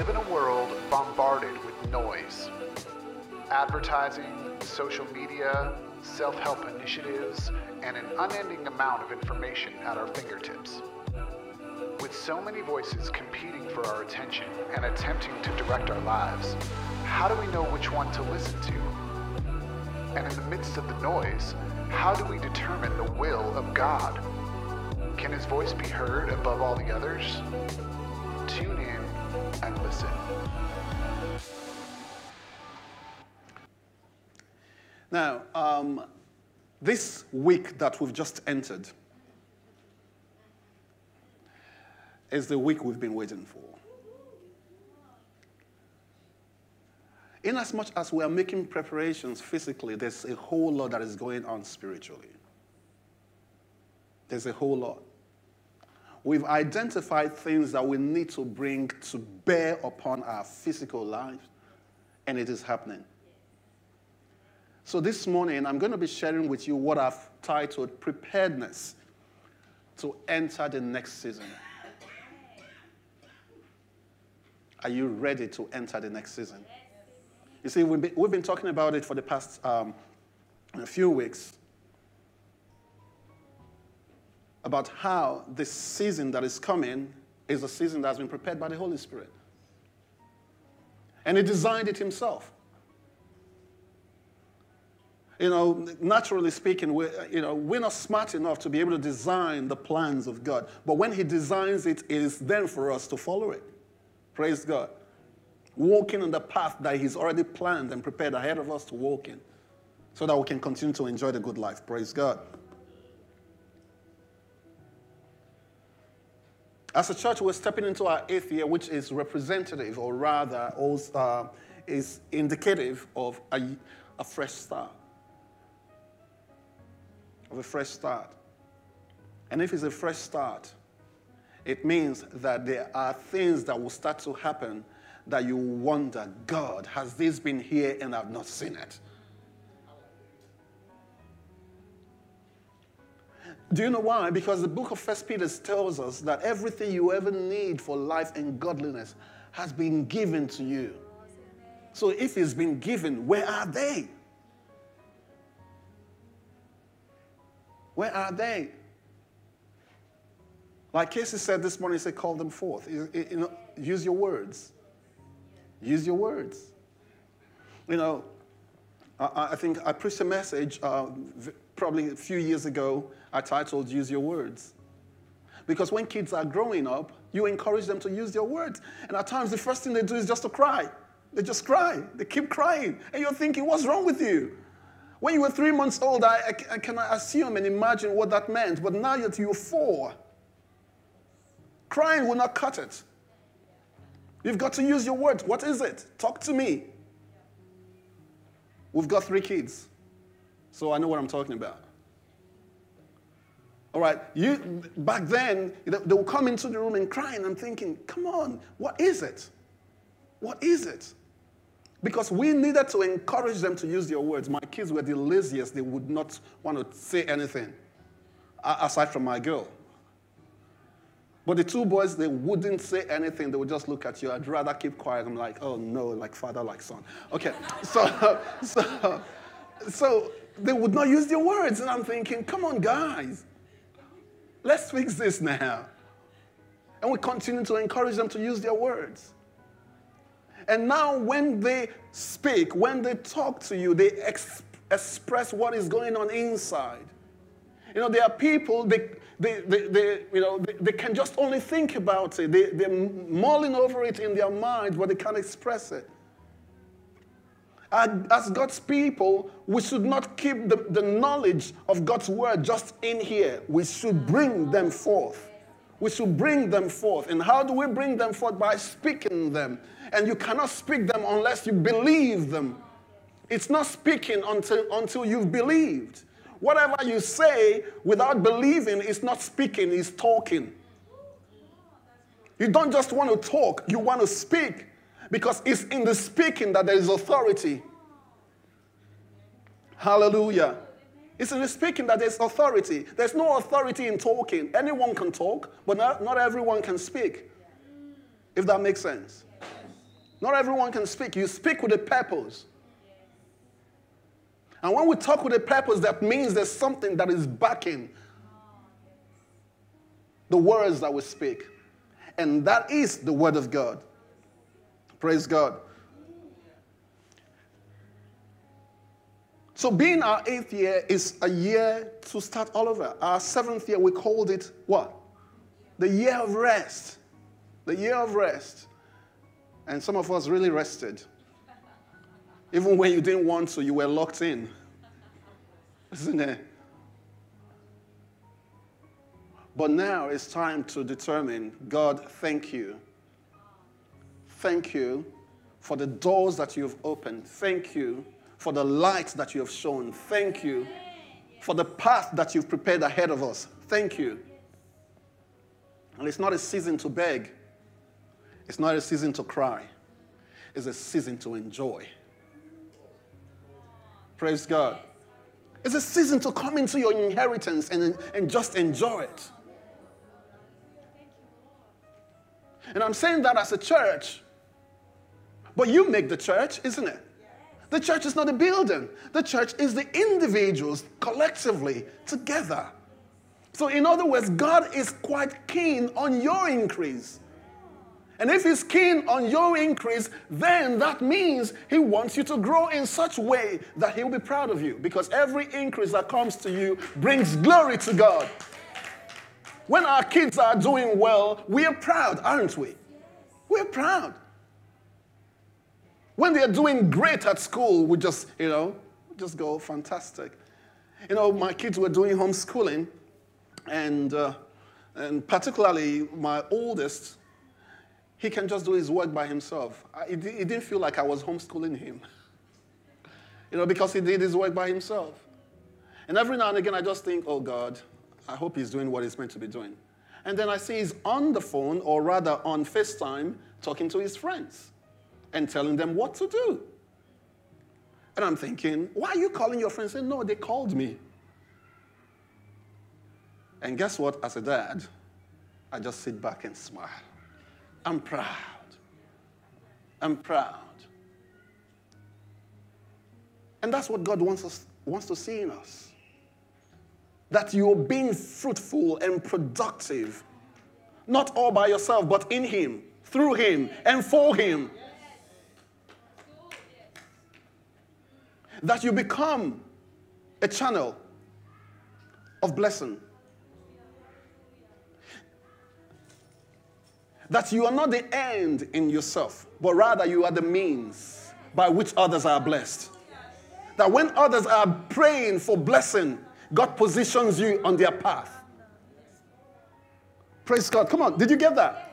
live in a world bombarded with noise. Advertising, social media, self help initiatives, and an unending amount of information at our fingertips. With so many voices competing for our attention and attempting to direct our lives, how do we know which one to listen to? And in the midst of the noise, how do we determine the will of God? Can his voice be heard above all the others? Tune in and listen. Now, um, this week that we've just entered is the week we've been waiting for. In as much as we are making preparations physically, there's a whole lot that is going on spiritually. There's a whole lot. We've identified things that we need to bring to bear upon our physical lives, and it is happening. So, this morning, I'm going to be sharing with you what I've titled Preparedness to Enter the Next Season. Are you ready to enter the next season? You see, we've been, talking about it for the past um, a few weeks about how this season that is coming is a season that has been prepared by the Holy Spirit. And He designed it Himself. You know, naturally speaking, we're, you know, we're not smart enough to be able to design the plans of God. But when He designs it, it is then for us to follow it. Praise God walking on the path that He's already planned and prepared ahead of us to walk in so that we can continue to enjoy the good life. Praise God. As a church, we're stepping into our eighth year, which is representative, or rather, uh, is indicative of a, a fresh start. Of a fresh start. And if it's a fresh start, it means that there are things that will start to happen that you wonder, God, has this been here and I've not seen it? Do you know why? Because the book of First Peter tells us that everything you ever need for life and godliness has been given to you. So if it's been given, where are they? Where are they? Like Casey said this morning, he said, call them forth. You, know, use your words. Use your words. You know, I, I think I preached a message uh, probably a few years ago. I titled Use Your Words. Because when kids are growing up, you encourage them to use their words. And at times, the first thing they do is just to cry. They just cry. They keep crying. And you're thinking, what's wrong with you? When you were three months old, I, I, I can assume and imagine what that meant. But now that you're four, crying will not cut it. You've got to use your words. What is it? Talk to me. We've got three kids, so I know what I'm talking about. All right, you back then they will come into the room and cry, and I'm thinking, come on, what is it? What is it? Because we needed to encourage them to use their words. My kids were the laziest; they would not want to say anything, aside from my girl. But the two boys, they wouldn't say anything. They would just look at you. I'd rather keep quiet. I'm like, oh no, like father, like son. Okay, so, so, so they would not use their words. And I'm thinking, come on, guys, let's fix this now. And we continue to encourage them to use their words. And now, when they speak, when they talk to you, they ex- express what is going on inside. You know, there are people, they, they, they, they, you know, they, they, can just only think about it. They, they're mulling over it in their minds, but they can't express it. As God's people, we should not keep the, the knowledge of God's word just in here. We should bring them forth. We should bring them forth. And how do we bring them forth? By speaking them. And you cannot speak them unless you believe them. It's not speaking until, until you've believed. Whatever you say without believing is not speaking, it's talking. You don't just want to talk, you want to speak because it's in the speaking that there is authority. Hallelujah. It's in the speaking that there's authority. There's no authority in talking. Anyone can talk, but not, not everyone can speak. If that makes sense. Not everyone can speak. You speak with a purpose. And when we talk with a purpose, that means there's something that is backing the words that we speak. And that is the Word of God. Praise God. So, being our eighth year is a year to start all over. Our seventh year, we called it what? The year of rest. The year of rest. And some of us really rested. Even when you didn't want to, you were locked in. Isn't it? But now it's time to determine God, thank you. Thank you for the doors that you've opened. Thank you for the light that you have shown. Thank you for the path that you've prepared ahead of us. Thank you. And it's not a season to beg, it's not a season to cry, it's a season to enjoy. Praise God. It's a season to come into your inheritance and, and just enjoy it. And I'm saying that as a church, but you make the church, isn't it? The church is not a building. The church is the individuals collectively together. So, in other words, God is quite keen on your increase. And if He's keen on your increase, then that means He wants you to grow in such way that He'll be proud of you. Because every increase that comes to you brings glory to God. When our kids are doing well, we are proud, aren't we? We're proud. When they're doing great at school, we just, you know, just go fantastic. You know, my kids were doing homeschooling, and, uh, and particularly my oldest, he can just do his work by himself. I, it, it didn't feel like I was homeschooling him, you know, because he did his work by himself. And every now and again, I just think, oh God, I hope he's doing what he's meant to be doing. And then I see he's on the phone, or rather on FaceTime, talking to his friends and telling them what to do. And I'm thinking, why are you calling your friends? Saying, no, they called me. And guess what? As a dad, I just sit back and smile. I'm proud. I'm proud. And that's what God wants, us, wants to see in us. That you're being fruitful and productive, not all by yourself, but in Him, through Him, and for Him. That you become a channel of blessing. That you are not the end in yourself, but rather you are the means by which others are blessed. That when others are praying for blessing, God positions you on their path. Praise God. Come on, did you get that?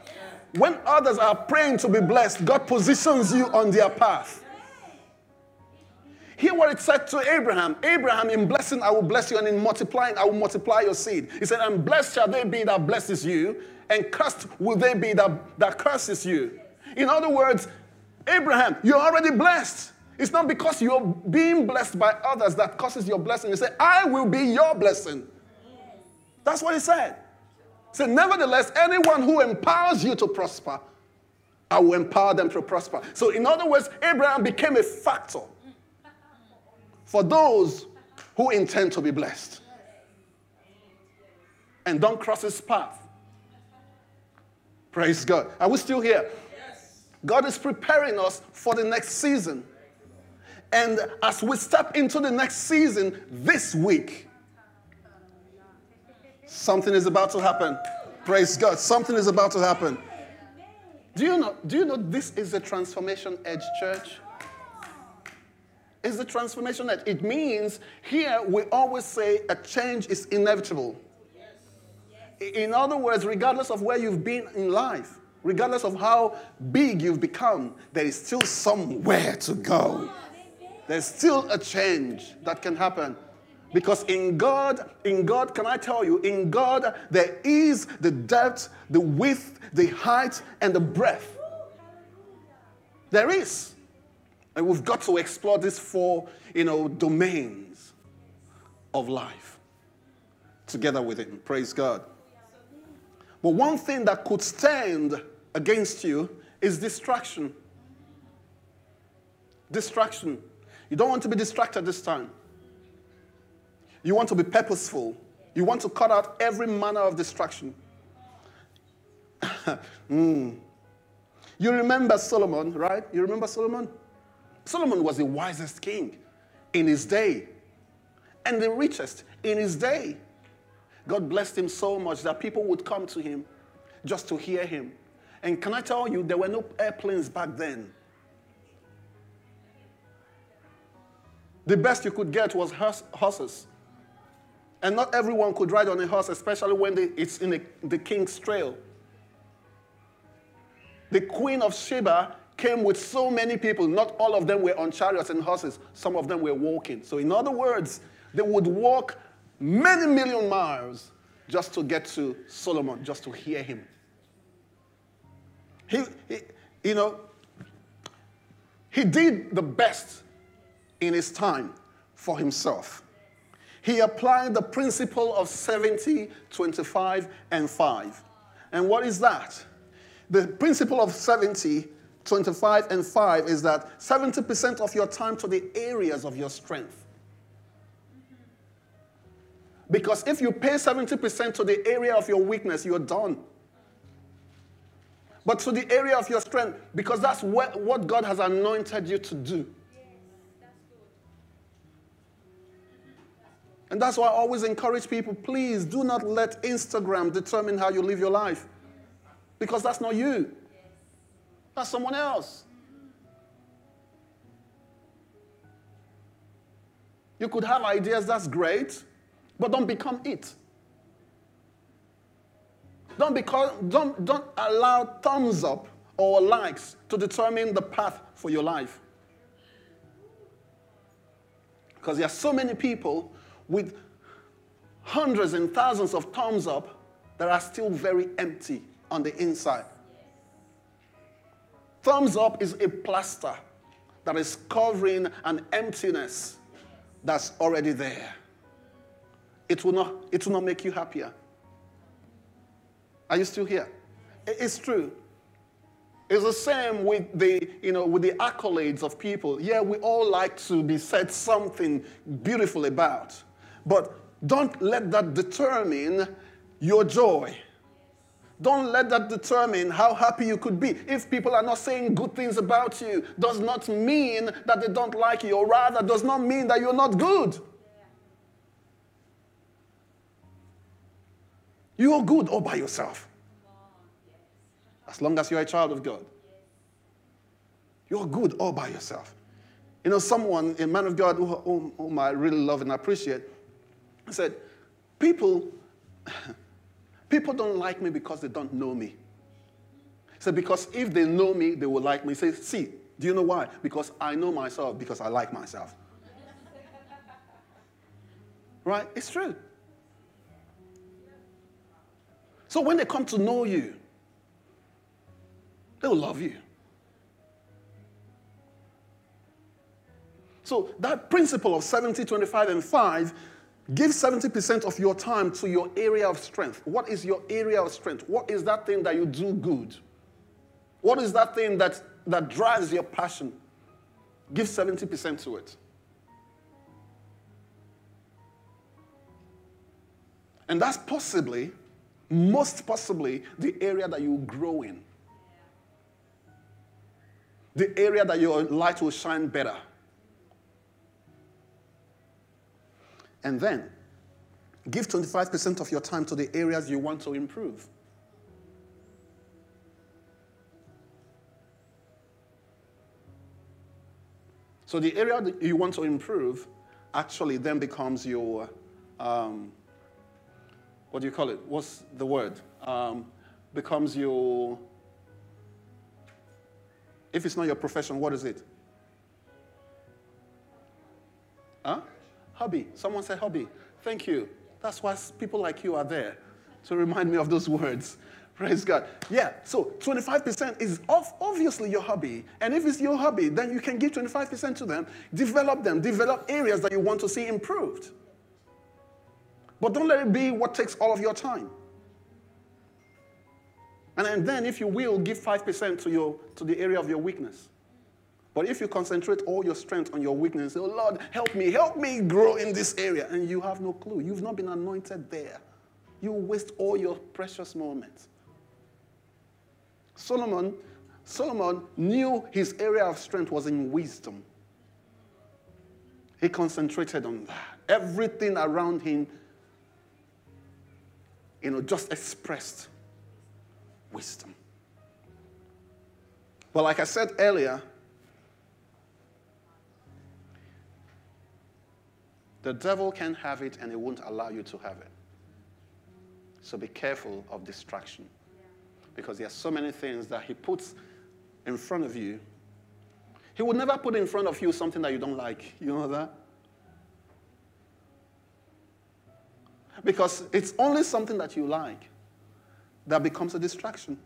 When others are praying to be blessed, God positions you on their path. Hear what it said to Abraham Abraham, in blessing, I will bless you, and in multiplying, I will multiply your seed. He said, And blessed shall they be that blesses you, and cursed will they be that, that curses you. In other words, Abraham, you're already blessed. It's not because you're being blessed by others that causes your blessing. He said, I will be your blessing. That's what he said. He said, Nevertheless, anyone who empowers you to prosper, I will empower them to prosper. So, in other words, Abraham became a factor for those who intend to be blessed and don't cross his path. Praise God. Are we still here? God is preparing us for the next season. And as we step into the next season this week, something is about to happen. Praise God. Something is about to happen. Do you know, do you know this is a transformation edge church? Is the transformation that it means here we always say a change is inevitable. In other words, regardless of where you've been in life, regardless of how big you've become, there is still somewhere to go. There's still a change that can happen. Because in God, in God, can I tell you, in God, there is the depth, the width, the height, and the breadth. There is. And we've got to explore these four, you know, domains of life together with Him. Praise God. But one thing that could stand against you is distraction. Distraction. You don't want to be distracted this time. You want to be purposeful. You want to cut out every manner of distraction. mm. You remember Solomon, right? You remember Solomon? Solomon was the wisest king in his day and the richest in his day. God blessed him so much that people would come to him just to hear him. And can I tell you, there were no airplanes back then. The best you could get was horses. And not everyone could ride on a horse, especially when they, it's in the king's trail. The queen of Sheba came with so many people. Not all of them were on chariots and horses, some of them were walking. So, in other words, they would walk many million miles just to get to Solomon, just to hear him. He, he, you know, he did the best in his time for himself. He applied the principle of 70, 25, and 5. And what is that? The principle of 70, 25, and 5 is that 70% of your time to the areas of your strength. Because if you pay 70% to the area of your weakness, you're done. But to the area of your strength, because that's what, what God has anointed you to do. And that's why I always encourage people please do not let Instagram determine how you live your life. Because that's not you, that's someone else. You could have ideas, that's great, but don't become it. Don't, because, don't, don't allow thumbs up or likes to determine the path for your life. Because there are so many people with hundreds and thousands of thumbs up that are still very empty on the inside. Thumbs up is a plaster that is covering an emptiness that's already there. It will not, it will not make you happier. Are you still here? It's true. It's the same with the, you know, with the accolades of people. Yeah, we all like to be said something beautiful about. But don't let that determine your joy. Don't let that determine how happy you could be. If people are not saying good things about you, does not mean that they don't like you, or rather, does not mean that you're not good. You are good all by yourself. As long as you're a child of God. You're good all by yourself. You know, someone, a man of God whom, whom I really love and appreciate, said, People People don't like me because they don't know me. Said, because if they know me, they will like me. He see, do you know why? Because I know myself, because I like myself. right? It's true. So when they come to know you, they will love you. So that principle of 70, 25, and 5 Give 70% of your time to your area of strength. What is your area of strength? What is that thing that you do good? What is that thing that, that drives your passion? Give 70% to it. And that's possibly, most possibly, the area that you grow in. The area that your light will shine better. And then give 25% of your time to the areas you want to improve. So the area that you want to improve actually then becomes your, um, what do you call it? What's the word? Um, becomes your, if it's not your profession, what is it? Huh? Hobby. Someone said hobby. Thank you. That's why people like you are there to remind me of those words. Praise God. Yeah, so 25% is obviously your hobby. And if it's your hobby, then you can give 25% to them, develop them, develop areas that you want to see improved. But don't let it be what takes all of your time. And, and then, if you will, give 5% to, your, to the area of your weakness. But if you concentrate all your strength on your weakness, say, oh Lord, help me, help me grow in this area, and you have no clue, you've not been anointed there, you waste all your precious moments. Solomon, Solomon knew his area of strength was in wisdom. He concentrated on that. Everything around him, you know, just expressed wisdom. But like I said earlier, the devil can have it and he won't allow you to have it. So be careful of distraction. Because there are so many things that he puts in front of you. He would never put in front of you something that you don't like. You know that? Because it's only something that you like that becomes a distraction.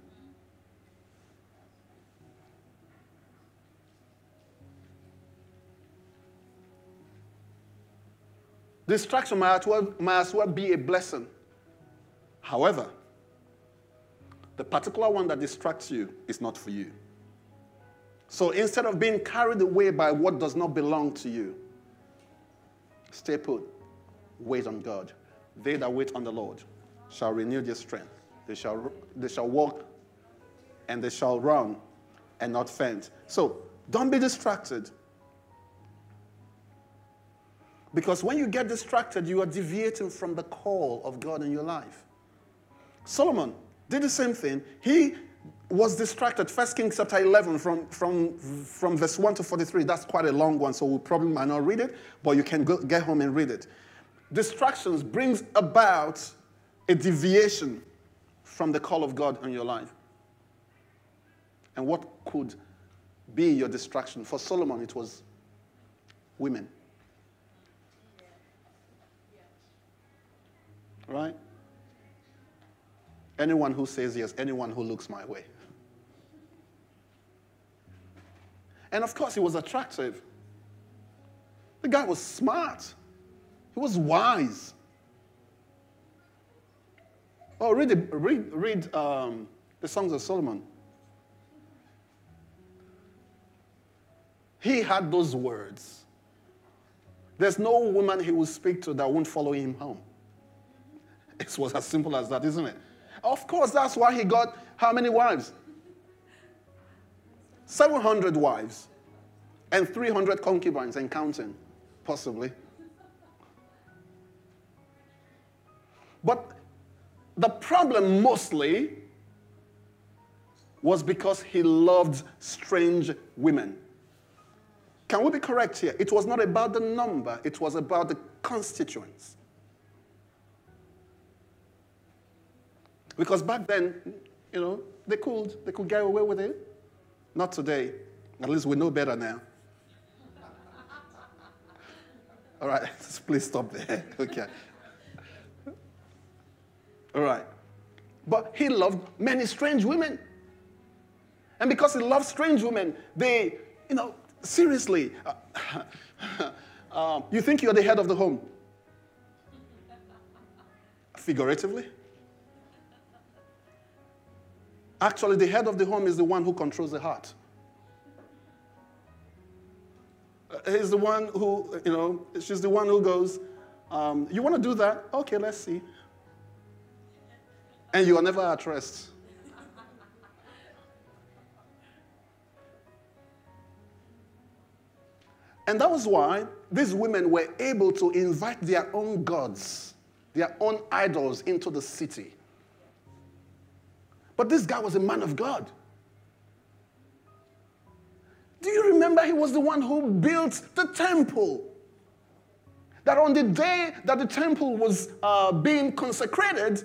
Distraction might as, well, might as well be a blessing. However, the particular one that distracts you is not for you. So instead of being carried away by what does not belong to you, stay put, wait on God. They that wait on the Lord shall renew their strength. They shall, they shall walk and they shall run and not faint. So don't be distracted. Because when you get distracted, you are deviating from the call of God in your life. Solomon did the same thing. He was distracted. First Kings chapter 11 from, from, from verse 1 to 43. That's quite a long one, so we probably might not read it, but you can go, get home and read it. Distractions brings about a deviation from the call of God in your life. And what could be your distraction? For Solomon, it was women. Right? Anyone who says yes, anyone who looks my way. And of course, he was attractive. The guy was smart, he was wise. Oh, read, the, read, read um, the Songs of Solomon. He had those words. There's no woman he will speak to that won't follow him home. It was as simple as that, isn't it? Of course, that's why he got how many wives? 700 wives and 300 concubines and counting, possibly. But the problem mostly was because he loved strange women. Can we be correct here? It was not about the number, it was about the constituents. Because back then, you know, they could, they could get away with it. Not today. At least we know better now. All right, please stop there. Okay. All right. But he loved many strange women. And because he loved strange women, they, you know, seriously, uh, you think you're the head of the home? Figuratively? Actually, the head of the home is the one who controls the heart. Uh, he's the one who, you know, she's the one who goes, um, You want to do that? Okay, let's see. And you are never at rest. And that was why these women were able to invite their own gods, their own idols into the city. But this guy was a man of God. Do you remember he was the one who built the temple? That on the day that the temple was uh, being consecrated,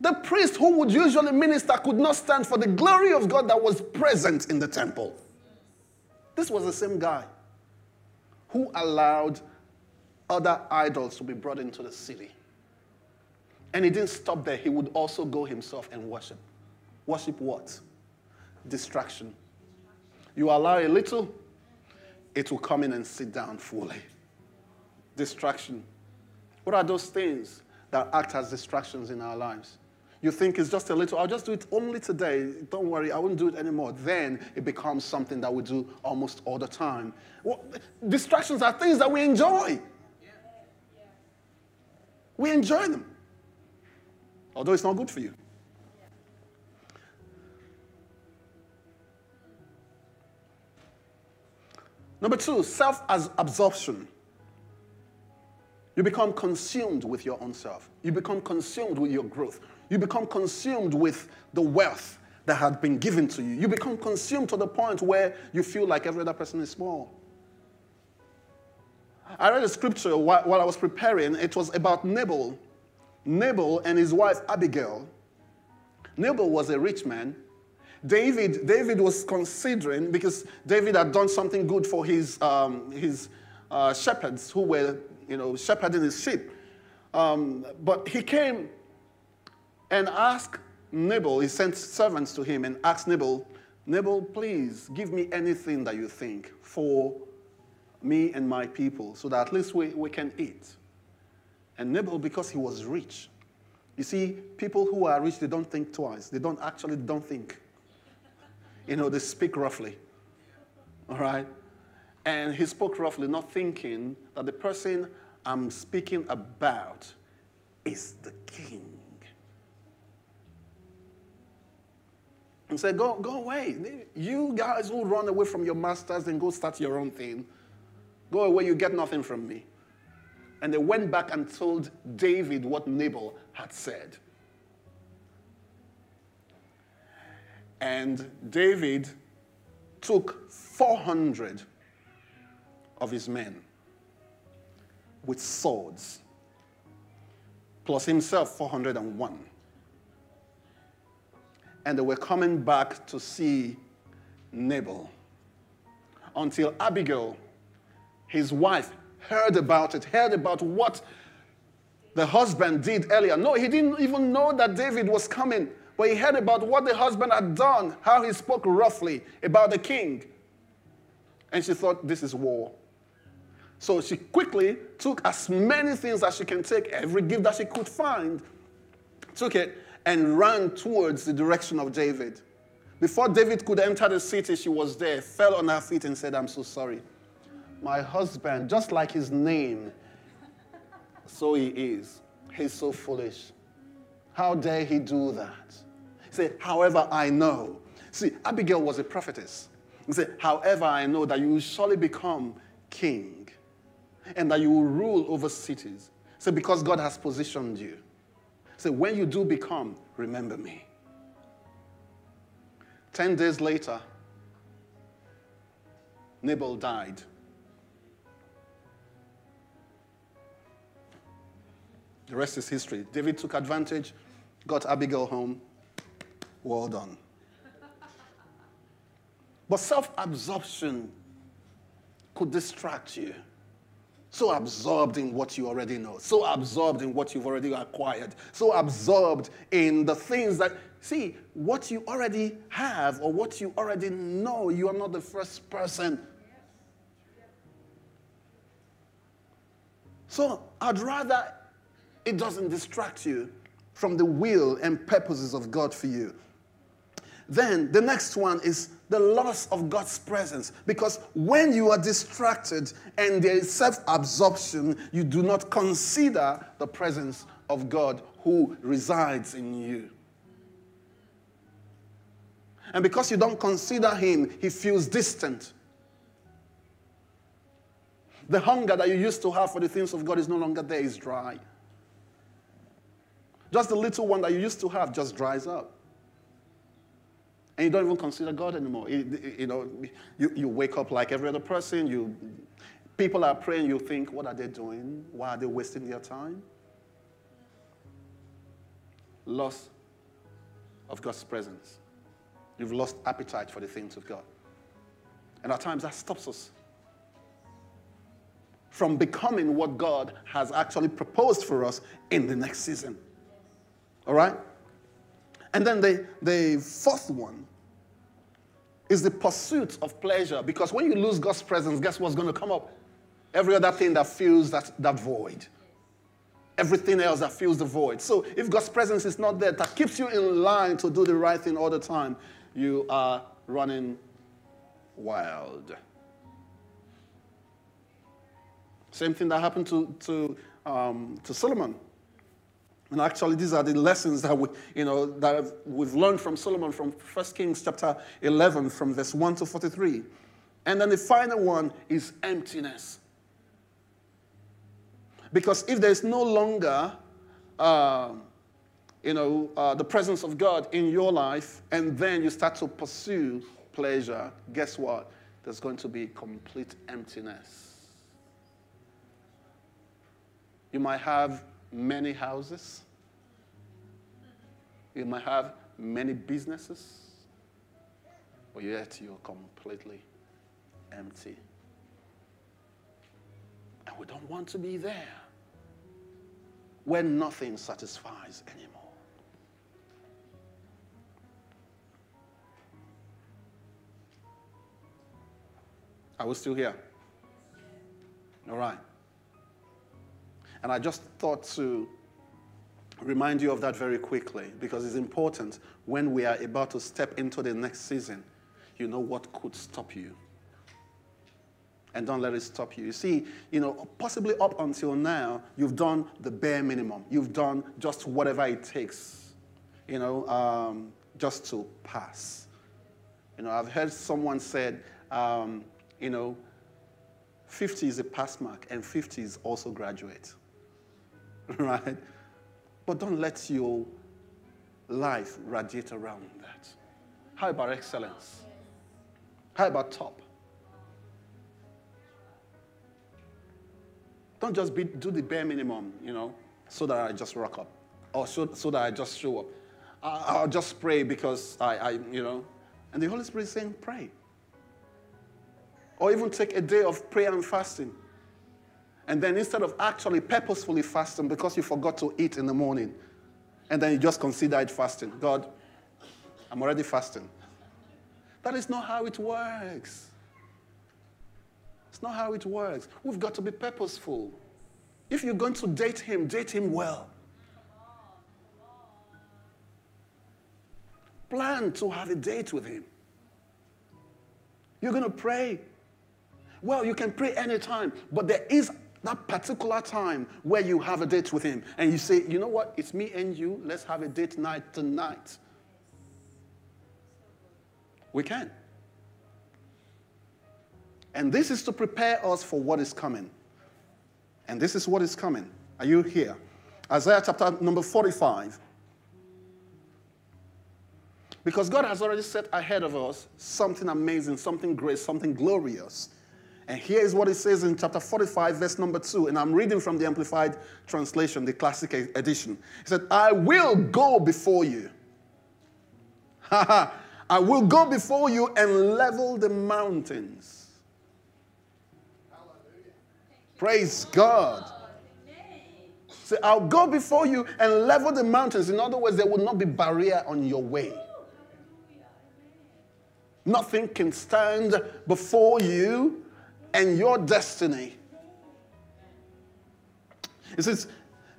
the priest who would usually minister could not stand for the glory of God that was present in the temple. This was the same guy who allowed other idols to be brought into the city. And he didn't stop there. He would also go himself and worship. Worship what? Distraction. You allow a little, it will come in and sit down fully. Distraction. What are those things that act as distractions in our lives? you think it's just a little, I'll just do it only today. Don't worry, I won't do it anymore. Then it becomes something that we do almost all the time. Well, distractions are things that we enjoy. We enjoy them, although it's not good for you. Number two, self absorption. You become consumed with your own self. You become consumed with your growth. You become consumed with the wealth that had been given to you. You become consumed to the point where you feel like every other person is small. I read a scripture while, I was preparing. It was about Nabal. Nabal and his wife Abigail. Nabal was a rich man. David, David was considering, because David had done something good for his, um, his uh, shepherds who were you know, shepherding his sheep. Um, but he came and asked Nabal, he sent servants to him and asked Nabal, Nabal, please give me anything that you think for me and my people so that at least we, we can eat. And Nabal, because he was rich, you see, people who are rich, they don't think twice. They don't actually don't think. You know, they speak roughly. All right? And he spoke roughly, not thinking that the person I'm speaking about is the king. And said, go, go away. You guys who run away from your masters and go start your own thing, go away, you get nothing from me. And they went back and told David what Nabal had said. And David took 400 of his men with swords, plus himself 401. And they were coming back to see Nabal until Abigail, his wife, heard about it, heard about what the husband did earlier. No, he didn't even know that David was coming, but he heard about what the husband had done, how he spoke roughly about the king. And she thought, this is war. So she quickly took as many things as she can take, every gift that she could find, took it and ran towards the direction of David. Before David could enter the city, she was there, fell on her feet, and said, I'm so sorry. My husband, just like his name, so he is. He's so foolish. How dare he do that? Said, However, I know. See, Abigail was a prophetess. He said, However, I know that you will surely become king and that you will rule over cities. So, because God has positioned you. So, when you do become, remember me. Ten days later, Nabal died. The rest is history. David took advantage, got Abigail home. Well done. But self absorption could distract you so absorbed in what you already know, so absorbed in what you've already acquired, so absorbed in the things that, see, what you already have or what you already know, you are not the first person. So I'd rather it doesn't distract you from the will and purposes of God for you. Then the next one is the loss of God's presence. Because when you are distracted and there is self absorption, you do not consider the presence of God who resides in you. And because you don't consider Him, He feels distant. The hunger that you used to have for the things of God is no longer there, is dry. Just the little one that you used to have just dries up. And you don't even consider God anymore. You, you know, you, you wake up like every other person. You, people are praying. You think, what are they doing? Why are they wasting their time? Loss of God's presence. You've lost appetite for the things of God. And at times that stops us from becoming what God has actually proposed for us in the next season. All right? And then the, the fourth one is the pursuit of pleasure. Because when you lose God's presence, guess what's going to come up? Every other thing that fills that, that void. everything else that fills the void. So if God's presence is not there, that keeps you in line to do the right thing all the time, you are running wild. Same thing that happened to, to, um, to Solomon. And actually, these are the lessons that we, you know, that we've learned from Solomon from 1 Kings chapter 11, from verse 1 to 43. And then the final one is emptiness. Because if there's no longer, uh, you know, uh, the presence of God in your life, and then you start to pursue pleasure, guess what? There's going to be complete emptiness. You might have many houses. You might have many businesses. But yet you're completely empty. And we don't want to be there when nothing satisfies anymore. Are we still here? All right. And I just thought to remind you of that very quickly because it's important when we are about to step into the next season. You know what could stop you. And don't let it stop you. You see, you know, possibly up until now, you've done the bare minimum. You've done just whatever it takes, you know, um, just to pass. You know, I've heard someone said, um, you know, 50 is a pass mark and 50 is also graduate. right? But don't let your life radiate around that. How about excellence? How about top? Don't just be, do the bare minimum, you know, so that I just rock up or so, so that I just show up. I, will just pray because I, I, you know, and the Holy Spirit is saying, pray. Or even take a day of prayer and fasting. And then instead of actually purposefully fasting because you forgot to eat in the morning, and then you just consider it fasting, God, I'm already fasting. That is not how it works. It's not how it works. We've got to be purposeful. If you're going to date him, date him well. Plan to have a date with him. You're going to pray. Well, you can pray anytime, but there is that particular time where you have a date with him and you say, you know what, it's me and you, let's have a date night tonight. We can. And this is to prepare us for what is coming. And this is what is coming. Are you here? Isaiah chapter number 45. Because God has already set ahead of us something amazing, something great, something glorious. And here is what it says in chapter 45, verse number 2. And I'm reading from the Amplified Translation, the classic edition. He said, I will go before you. I will go before you and level the mountains. Praise God. Say, I'll go before you and level the mountains. In other words, there will not be barrier on your way. Nothing can stand before you and your destiny. It says,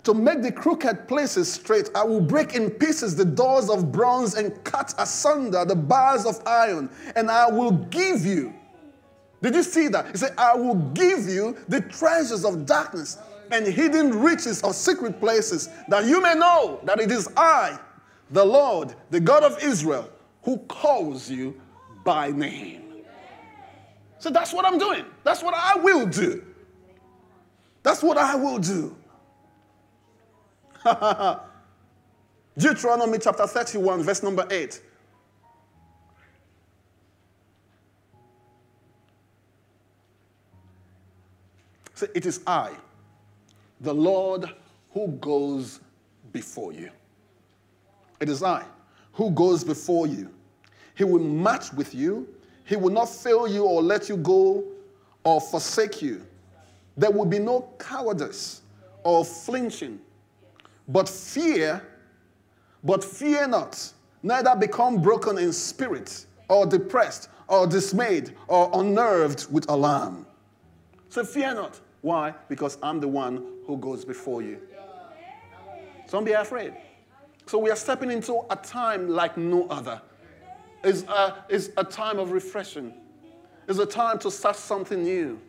to make the crooked places straight, I will break in pieces the doors of bronze and cut asunder the bars of iron, and I will give you. Did you see that? He said, I will give you the treasures of darkness and hidden riches of secret places, that you may know that it is I, the Lord, the God of Israel, who calls you by name. So that's what I'm doing. That's what I will do. That's what I will do. Deuteronomy chapter 31, verse number 8. So it is I, the Lord, who goes before you. It is I who goes before you. He will march with you he will not fail you or let you go or forsake you. There will be no cowardice or flinching. But fear, but fear not, neither become broken in spirit or depressed or dismayed or unnerved with alarm. So fear not. Why? Because I'm the one who goes before you. Don't be afraid. So we are stepping into a time like no other. It's a, it's a time of refreshing. It's a time to start something new.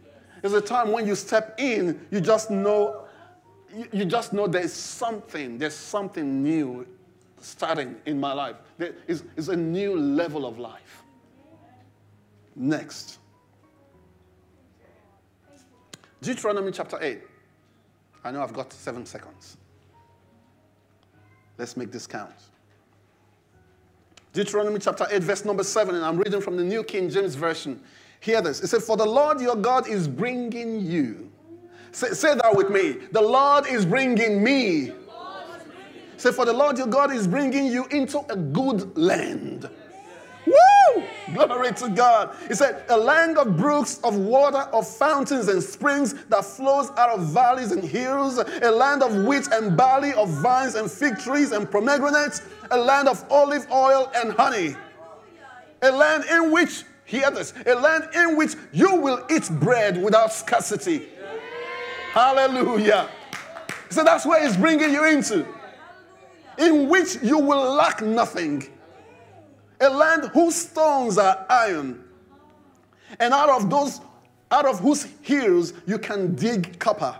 It's a time when you step in, you just know, you, you just know there's something, there's something new starting in my life. There is, is a new level of life. Next. Deuteronomy chapter 8. I know I've got seven seconds. Let's make this count. Deuteronomy chapter 8, verse number 7, and I'm reading from the New King James Version. Hear this. It said, For the Lord your God is bringing you. Say, say that with me. The Lord is bringing me. Say, For the Lord your God is bringing you into a good land! Glory to God. He said, A land of brooks, of water, of fountains and springs that flows out of valleys and hills, a land of wheat and barley, of vines and fig trees and pomegranates, a land of olive oil and honey, a land in which, hear this, a land in which you will eat bread without scarcity. Hallelujah. So that's where he's bringing you into, in which you will lack nothing a land whose stones are iron, and out of those, out of whose hills you can dig copper.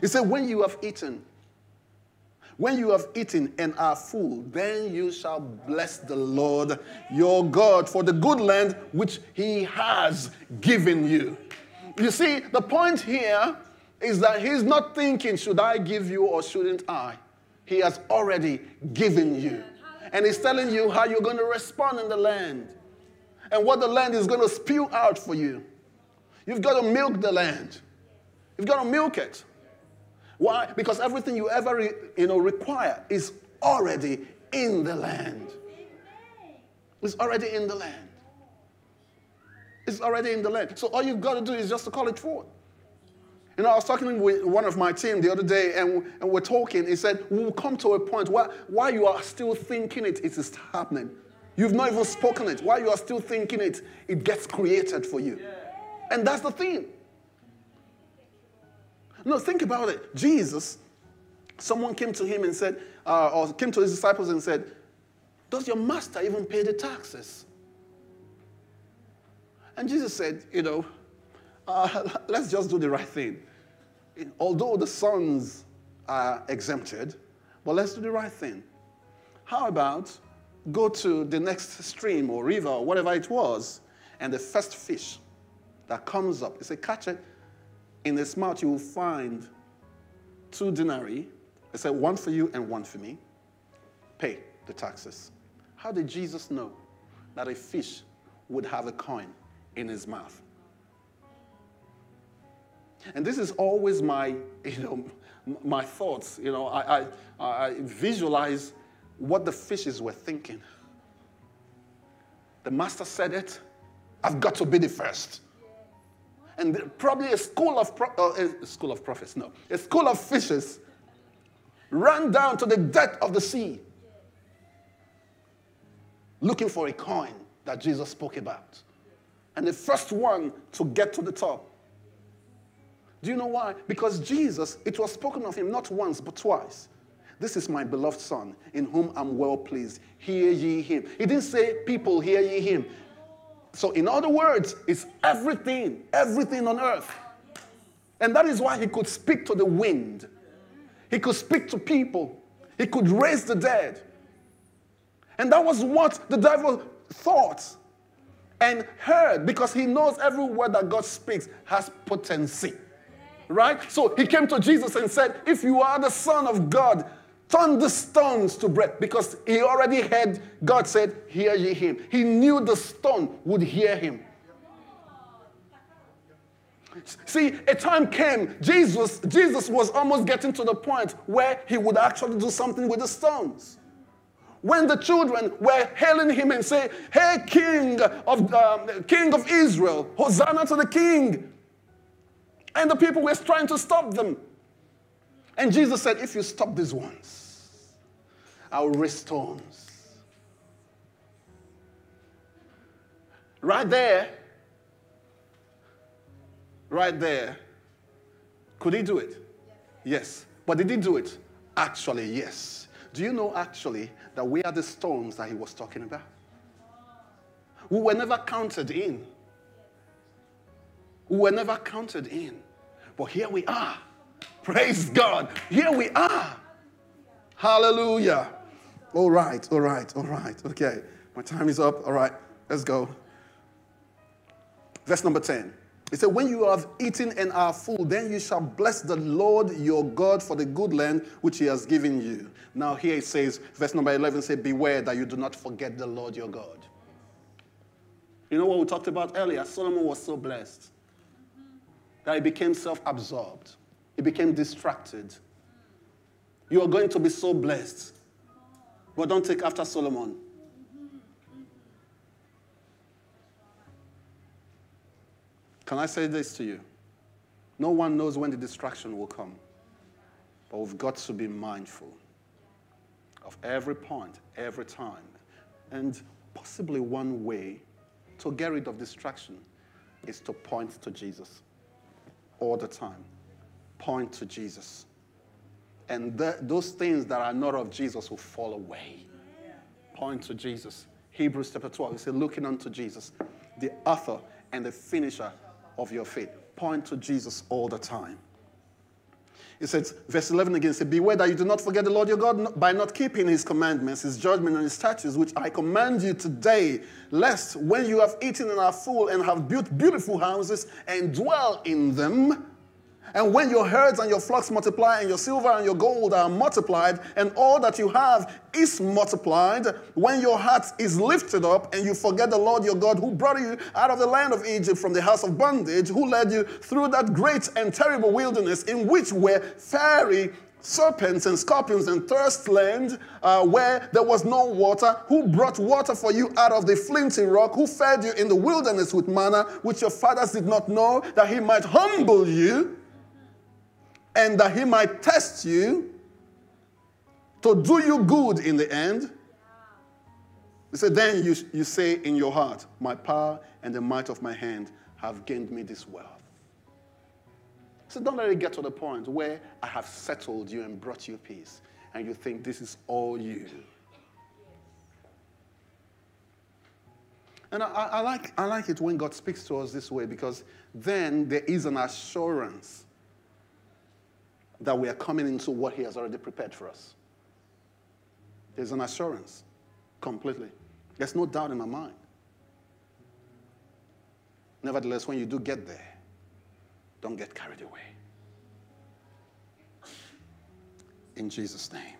He said, When you have eaten, when you have eaten and are full, then you shall bless the Lord your God for the good land which he has given you. You see, the point here is that he's not thinking, should I give you or shouldn't I? He has already given you. And he's telling you how you're going to respond in the land and what the land is going to spew out for you. You've got to milk the land. You've got to milk it. Why? Because everything you ever you know, require is already in the land. It's already in the land. It's already in the land. So all you've got to do is just to call it forth. You know, I was talking with one of my team the other day, and, and we're talking. He said, We'll come to a point where, while you are still thinking it, it is happening. You've not even spoken it. While you are still thinking it, it gets created for you. And that's the thing. No, think about it. Jesus, someone came to him and said, uh, or came to his disciples and said, Does your master even pay the taxes? And Jesus said, You know, uh, let's just do the right thing. Although the sons are exempted, but let's do the right thing. How about go to the next stream or river or whatever it was, and the first fish that comes up, you say, catch it. In its mouth, you will find two denarii. I say, one for you and one for me. Pay the taxes. How did Jesus know that a fish would have a coin in his mouth? And this is always my, you know, my thoughts. You know, I, I, I visualize what the fishes were thinking. The master said it, I've got to be the first. And probably a school of, pro- uh, a school of prophets, no, a school of fishes ran down to the depth of the sea looking for a coin that Jesus spoke about. And the first one to get to the top do you know why? Because Jesus, it was spoken of him not once, but twice. This is my beloved Son, in whom I'm well pleased. Hear ye him. He didn't say, People, hear ye him. So, in other words, it's everything, everything on earth. And that is why he could speak to the wind, he could speak to people, he could raise the dead. And that was what the devil thought and heard because he knows every word that God speaks has potency. Right? So he came to Jesus and said, If you are the Son of God, turn the stones to bread. Because he already had God said, Hear ye him. He knew the stone would hear him. See, a time came, Jesus, Jesus was almost getting to the point where he would actually do something with the stones. When the children were hailing him and say, Hey, King of, um, King of Israel, Hosanna to the King. And the people were trying to stop them. And Jesus said, If you stop these ones, I'll raise stones. Right there, right there, could he do it? Yes. But did he do it? Actually, yes. Do you know actually that we are the stones that he was talking about? We were never counted in. We were never counted in. But here we are. Praise God. Here we are. Hallelujah. All right, all right, all right. Okay, my time is up. All right, let's go. Verse number 10. It said, When you have eaten and are full, then you shall bless the Lord your God for the good land which he has given you. Now, here it says, verse number 11 says, Beware that you do not forget the Lord your God. You know what we talked about earlier? Solomon was so blessed that he became self absorbed, he became distracted. You are going to be so blessed, but don't take after Solomon. Can I say this to you? No one knows when the distraction will come, but we've got to be mindful of every point, every time. And possibly one way to get rid of distraction is to point to Jesus all the time. Point to Jesus. And those things that are not of Jesus will fall away. Point to Jesus. Hebrews chapter 12, he said, looking unto Jesus, the author and the finisher of your faith. Point to Jesus all the time. It says, verse 11 again, says, Beware that you do not forget the Lord your God by not keeping his commandments, his judgment, and his statutes, which I command you today, lest when you have eaten and are full and have built beautiful houses and dwell in them, and when your herds and your flocks multiply, and your silver and your gold are multiplied, and all that you have is multiplied, when your heart is lifted up, and you forget the Lord your God who brought you out of the land of Egypt from the house of bondage, who led you through that great and terrible wilderness in which were fiery serpents and scorpions and thirst land uh, where there was no water, who brought water for you out of the flinty rock, who fed you in the wilderness with manna, which your fathers did not know, that he might humble you and that he might test you to do you good in the end. He said, Then you, you say in your heart, My power and the might of my hand have gained me this wealth. So don't let it get to the point where I have settled you and brought you peace, and you think this is all you. And I, I, like, I like it when God speaks to us this way because then there is an assurance that we are coming into what He has already prepared for us. There's an assurance, completely. There's no doubt in my mind. Nevertheless, when you do get there, don't get carried away. In Jesus' name.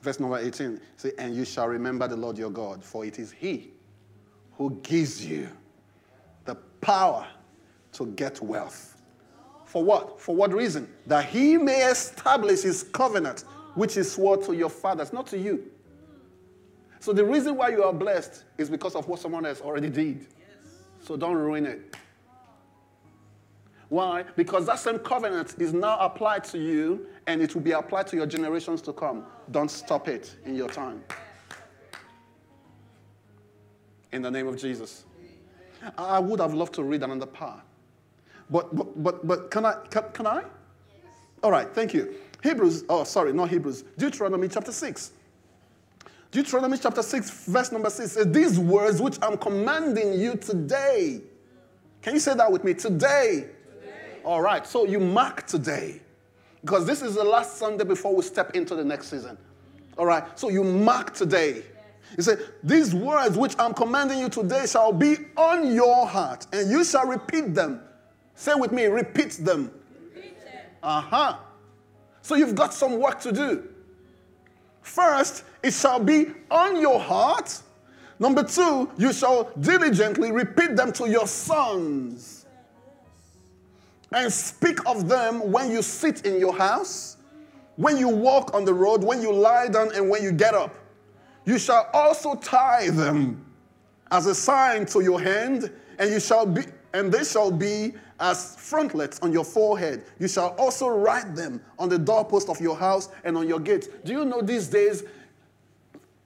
Verse number 18 say, And you shall remember the Lord your God, for it is He who gives you the power to get wealth for what? For what reason? That he may establish his covenant, which is swore to your fathers, not to you. So the reason why you are blessed is because of what someone else already did. So don't ruin it. Why? Because that same covenant is now applied to you and it will be applied to your generations to come. Don't stop it in your time. In the name of Jesus. I would have loved to read another part. But, but, but, but can I? Can, can I? All right, thank you. Hebrews, oh, sorry, not Hebrews. Deuteronomy chapter 6. Deuteronomy chapter 6, verse number 6 says, These words which I'm commanding you today. Can you say that with me? Today. today. All right, so you mark today. Because this is the last Sunday before we step into the next season. All right, so you mark today. He said, These words which I'm commanding you today shall be on your heart, and you shall repeat them Say with me, repeat them. Uh huh. So you've got some work to do. First, it shall be on your heart. Number two, you shall diligently repeat them to your sons and speak of them when you sit in your house, when you walk on the road, when you lie down, and when you get up. You shall also tie them as a sign to your hand, and you shall be, and they shall be as frontlets on your forehead. You shall also write them on the doorpost of your house and on your gates. Do you know these days,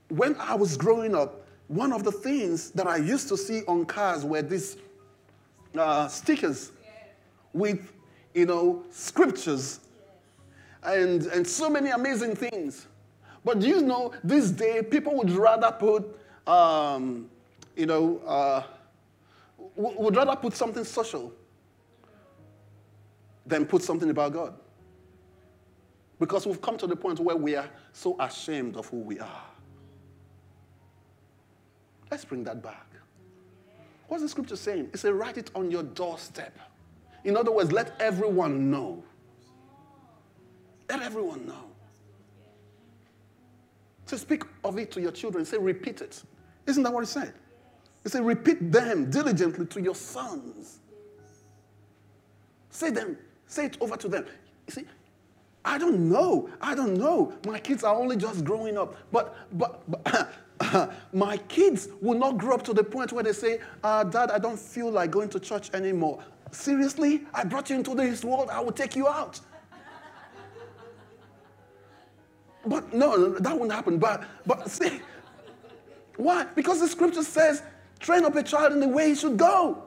when I was growing up, one of the things that I used to see on cars were these uh, stickers with, you know, scriptures. and, and so many amazing things. But do you know, this day, people would rather put, um, you know, uh, would rather put something social than put something about God. Because we've come to the point where we are so ashamed of who we are. Let's bring that back. What's the scripture saying? It says, write it on your doorstep. In other words, let everyone know. Let everyone know. So speak of it to your children. Say, repeat it. Isn't that what it said? It said, repeat them diligently to your sons. Say them, say it over to them. You see, I don't know. I don't know. My kids are only just growing up. But, but, but my kids will not grow up to the point where they say, uh, Dad, I don't feel like going to church anymore. Seriously? I brought you into this world. I will take you out. but no, that won't happen. But, but see, why? Because the scripture says, train up a child in the way he should go.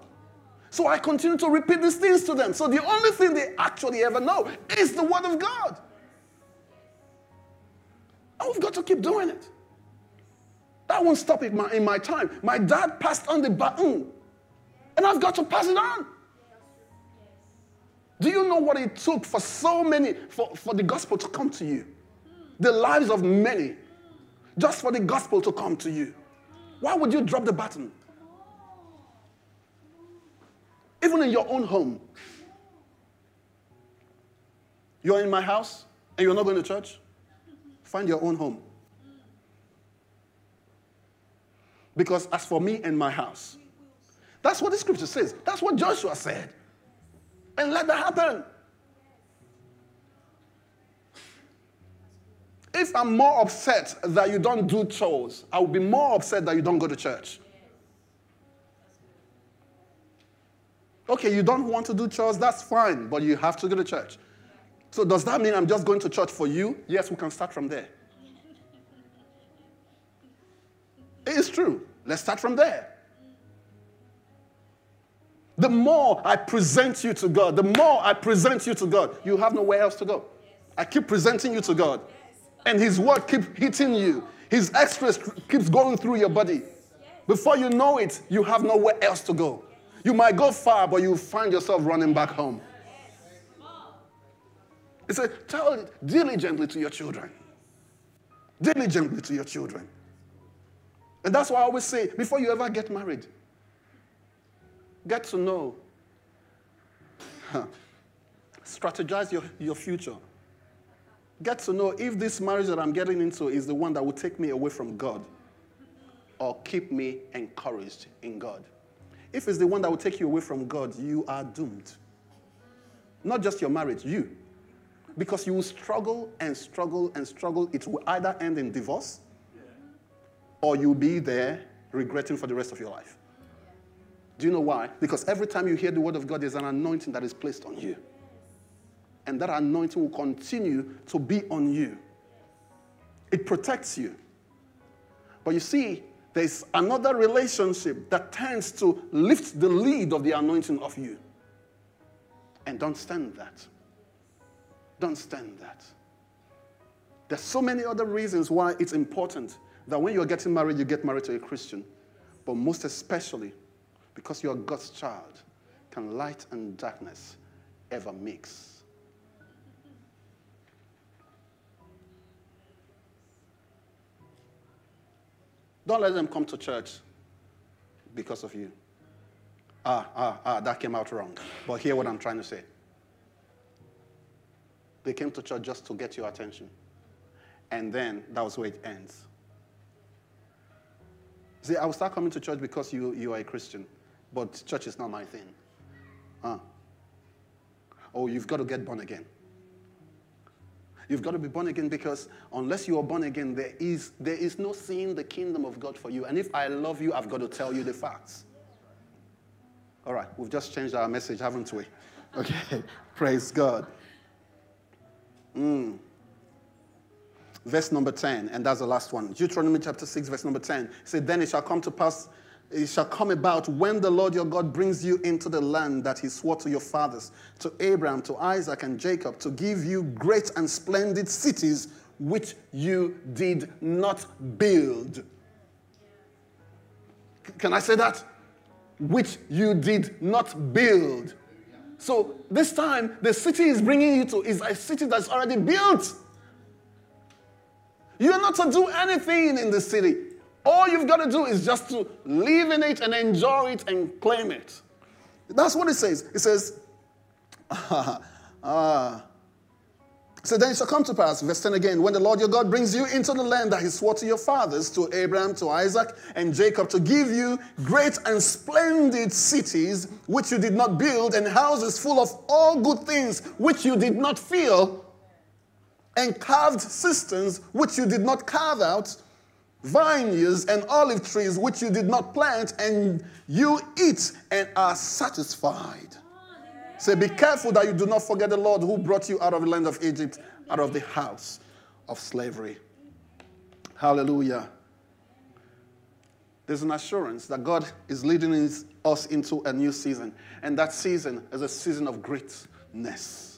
So I continue to repeat these things to them. So the only thing they actually ever know is the Word of God. And we've got to keep doing it. That won't stop in my, in my time. My dad passed on the baton, and I've got to pass it on. Do you know what it took for so many, for, for the gospel to come to you? The lives of many, just for the gospel to come to you. Why would you drop the baton? Even in your own home. You're in my house and you're not going to church? Find your own home. Because as for me and my house, that's what the scripture says. That's what Joshua said. And let that happen. If I'm more upset that you don't do chores, I will be more upset that you don't go to church. Okay, you don't want to do chores, that's fine, but you have to go to church. So, does that mean I'm just going to church for you? Yes, we can start from there. It is true. Let's start from there. The more I present you to God, the more I present you to God, you have nowhere else to go. I keep presenting you to God, and His word keeps hitting you. His express keeps going through your body. Before you know it, you have nowhere else to go. You might go far, but you find yourself running back home. He said, Tell diligently to your children. Diligently to your children. And that's why I always say before you ever get married, get to know, huh, strategize your, your future. Get to know if this marriage that I'm getting into is the one that will take me away from God or keep me encouraged in God. If it's the one that will take you away from God, you are doomed. Not just your marriage, you. Because you will struggle and struggle and struggle. It will either end in divorce or you'll be there regretting for the rest of your life. Do you know why? Because every time you hear the word of God, there's an anointing that is placed on you. And that anointing will continue to be on you. It protects you. But you see, there's another relationship that tends to lift the lead of the anointing of you. And don't stand that. Don't stand that. There's so many other reasons why it's important that when you're getting married, you get married to a Christian. But most especially because you're God's child, can light and darkness ever mix? Don't let them come to church because of you. Ah, ah, ah, that came out wrong. But hear what I'm trying to say. They came to church just to get your attention. And then that was where it ends. See, I will start coming to church because you, you are a Christian, but church is not my thing. Huh? Oh, you've got to get born again. You've got to be born again because unless you are born again, there is, there is no seeing the kingdom of God for you. And if I love you, I've got to tell you the facts. All right, we've just changed our message, haven't we? Okay, praise God. Mm. Verse number 10, and that's the last one. Deuteronomy chapter 6, verse number 10. It said, Then it shall come to pass it shall come about when the Lord your God brings you into the land that he swore to your fathers, to Abraham, to Isaac, and Jacob, to give you great and splendid cities which you did not build. Can I say that? Which you did not build. So this time, the city is bringing you to is a city that's already built. You are not to do anything in the city. All you've got to do is just to live in it and enjoy it and claim it. That's what it says. It says, uh, so then it shall come to pass, verse 10 again, when the Lord your God brings you into the land that he swore to your fathers, to Abraham, to Isaac, and Jacob, to give you great and splendid cities which you did not build, and houses full of all good things which you did not fill, and carved cisterns which you did not carve out, vineyards and olive trees which you did not plant, and you eat and are satisfied. Say, be careful that you do not forget the Lord who brought you out of the land of Egypt, out of the house of slavery. Hallelujah. There's an assurance that God is leading us into a new season, and that season is a season of greatness.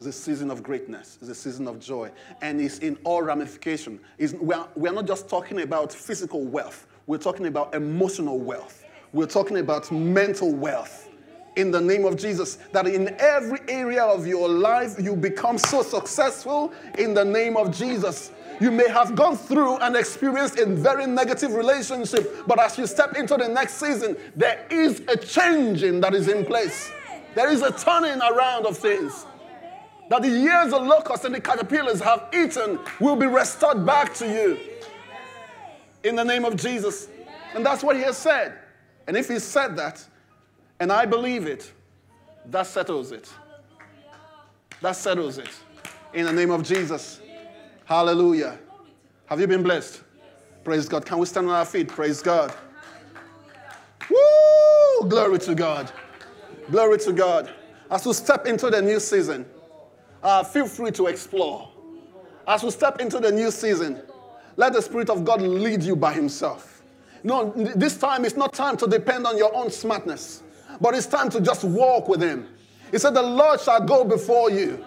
It's a season of greatness. It's a season of joy. And it's in all ramification. We, are, we are not just talking about physical wealth. We're talking about emotional wealth. We're talking about mental wealth in the name of Jesus. That in every area of your life you become so successful in the name of Jesus. You may have gone through and experienced a very negative relationship, but as you step into the next season, there is a changing that is in place. There is a turning around of things. That the years of locusts and the caterpillars have eaten will be restored back to you. In the name of Jesus. And that's what he has said. And if he said that, and I believe it, that settles it. That settles it. In the name of Jesus. Hallelujah. Have you been blessed? Praise God. Can we stand on our feet? Praise God. Woo! Glory to God. Glory to God. As we step into the new season, uh, feel free to explore. As we step into the new season, let the Spirit of God lead you by Himself. No, this time it's not time to depend on your own smartness. But it's time to just walk with him. He said, The Lord shall go before you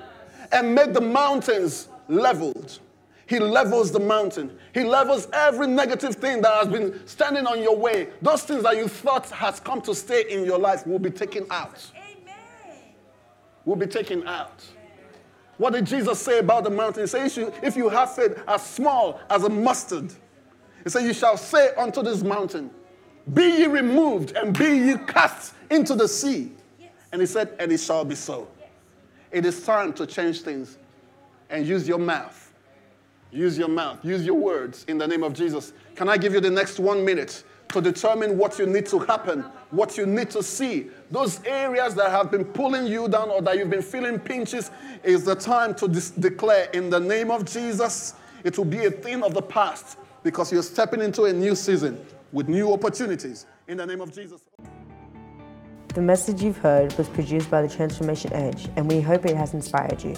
and make the mountains leveled. He levels the mountain. He levels every negative thing that has been standing on your way. Those things that you thought has come to stay in your life will be taken out. Amen. Will be taken out. What did Jesus say about the mountain? He said, if you have faith as small as a mustard, he said, You shall say unto this mountain, Be ye removed and be ye cast into the sea. And he said, And it shall be so. It is time to change things and use your mouth. Use your mouth. Use your words in the name of Jesus. Can I give you the next one minute to determine what you need to happen, what you need to see? Those areas that have been pulling you down or that you've been feeling pinches is the time to dis- declare in the name of Jesus. It will be a thing of the past because you're stepping into a new season with new opportunities in the name of Jesus. The message you've heard was produced by the Transformation Edge, and we hope it has inspired you.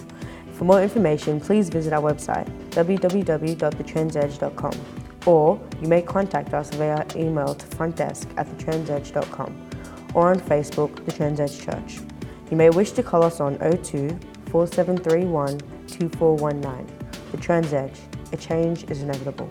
For more information, please visit our website, www.thetransedge.com, or you may contact us via email to frontdesk at thetransedge.com or on Facebook, The Trans Edge Church. You may wish to call us on 02 4731 2419. The Trans Edge, a change is inevitable.